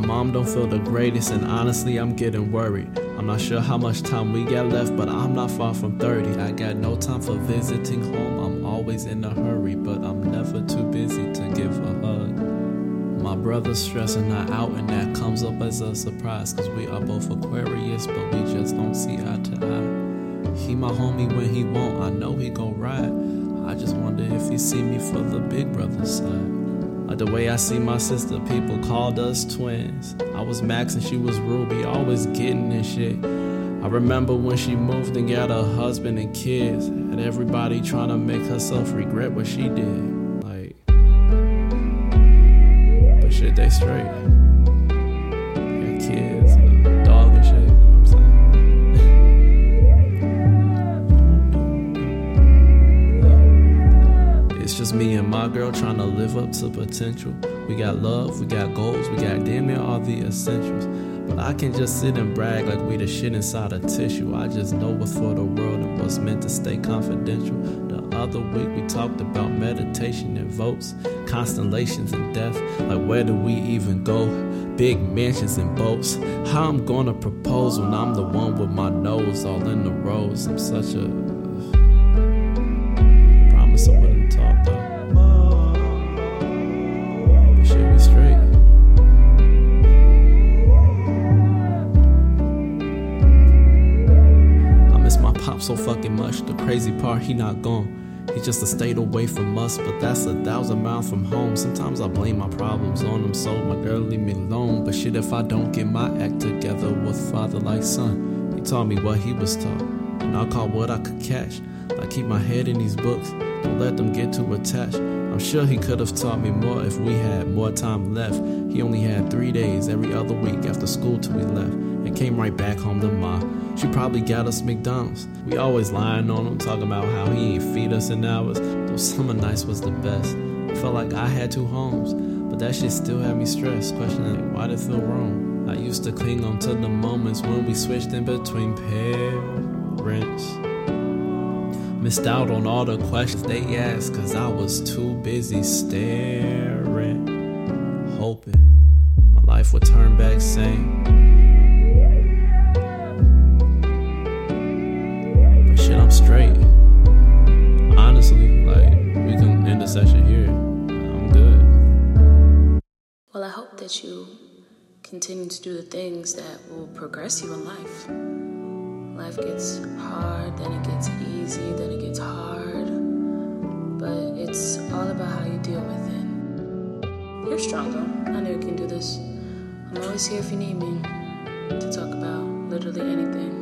mom don't feel the greatest, and honestly, I'm getting worried. I'm not sure how much time we got left, but I'm not far from 30. I got no time for visiting home. I'm always in a hurry, but I'm never too busy to give a hug. My brother's stressing her out, and that comes up as a surprise, cause we are both Aquarius, but we just don't see eye to eye. He my homie when he won't, I know he gon' ride. I just wonder if he see me for the big brother side. Like the way I see my sister, people called us twins. I was Max and she was Ruby, always getting this shit. I remember when she moved and got a husband and kids, and everybody trying to make herself regret what she did. Like, but shit, they straight. Just me and my girl trying to live up to potential. We got love, we got goals, we got damn near all the essentials. But I can just sit and brag like we the shit inside a tissue. I just know what's for the world and what's meant to stay confidential. The other week we talked about meditation and votes, constellations and death. Like where do we even go? Big mansions and boats. How I'm gonna propose when I'm the one with my nose all in the rose. I'm such a promise I wouldn't so fucking much. The crazy part, he not gone. He just a state away from us, but that's a thousand miles from home. Sometimes I blame my problems on him, so my girl leave me alone. But shit, if I don't get my act together with father like son, he taught me what he was taught, and I caught what I could catch. I keep my head in these books, don't let them get too attached. Sure he could have taught me more if we had more time left. He only had three days every other week after school till we left, and came right back home to Ma. She probably got us McDonald's. We always lying on him, talking about how he ain't feed us in hours. Those summer nights was the best. I felt like I had two homes, but that shit still had me stressed, questioning why it feel wrong. I used to cling on to the moments when we switched in between parents. Missed out on all the questions they asked, cause I was too busy staring, hoping my life would turn back same. But shit, I'm straight. Honestly, like, we can end the session here. I'm good. Well, I hope that you continue to do the things that will progress you in life. Life gets hard, then it gets easy, then it gets hard. But it's all about how you deal with it. You're strong though. I know you can do this. I'm always here if you need me to talk about literally anything.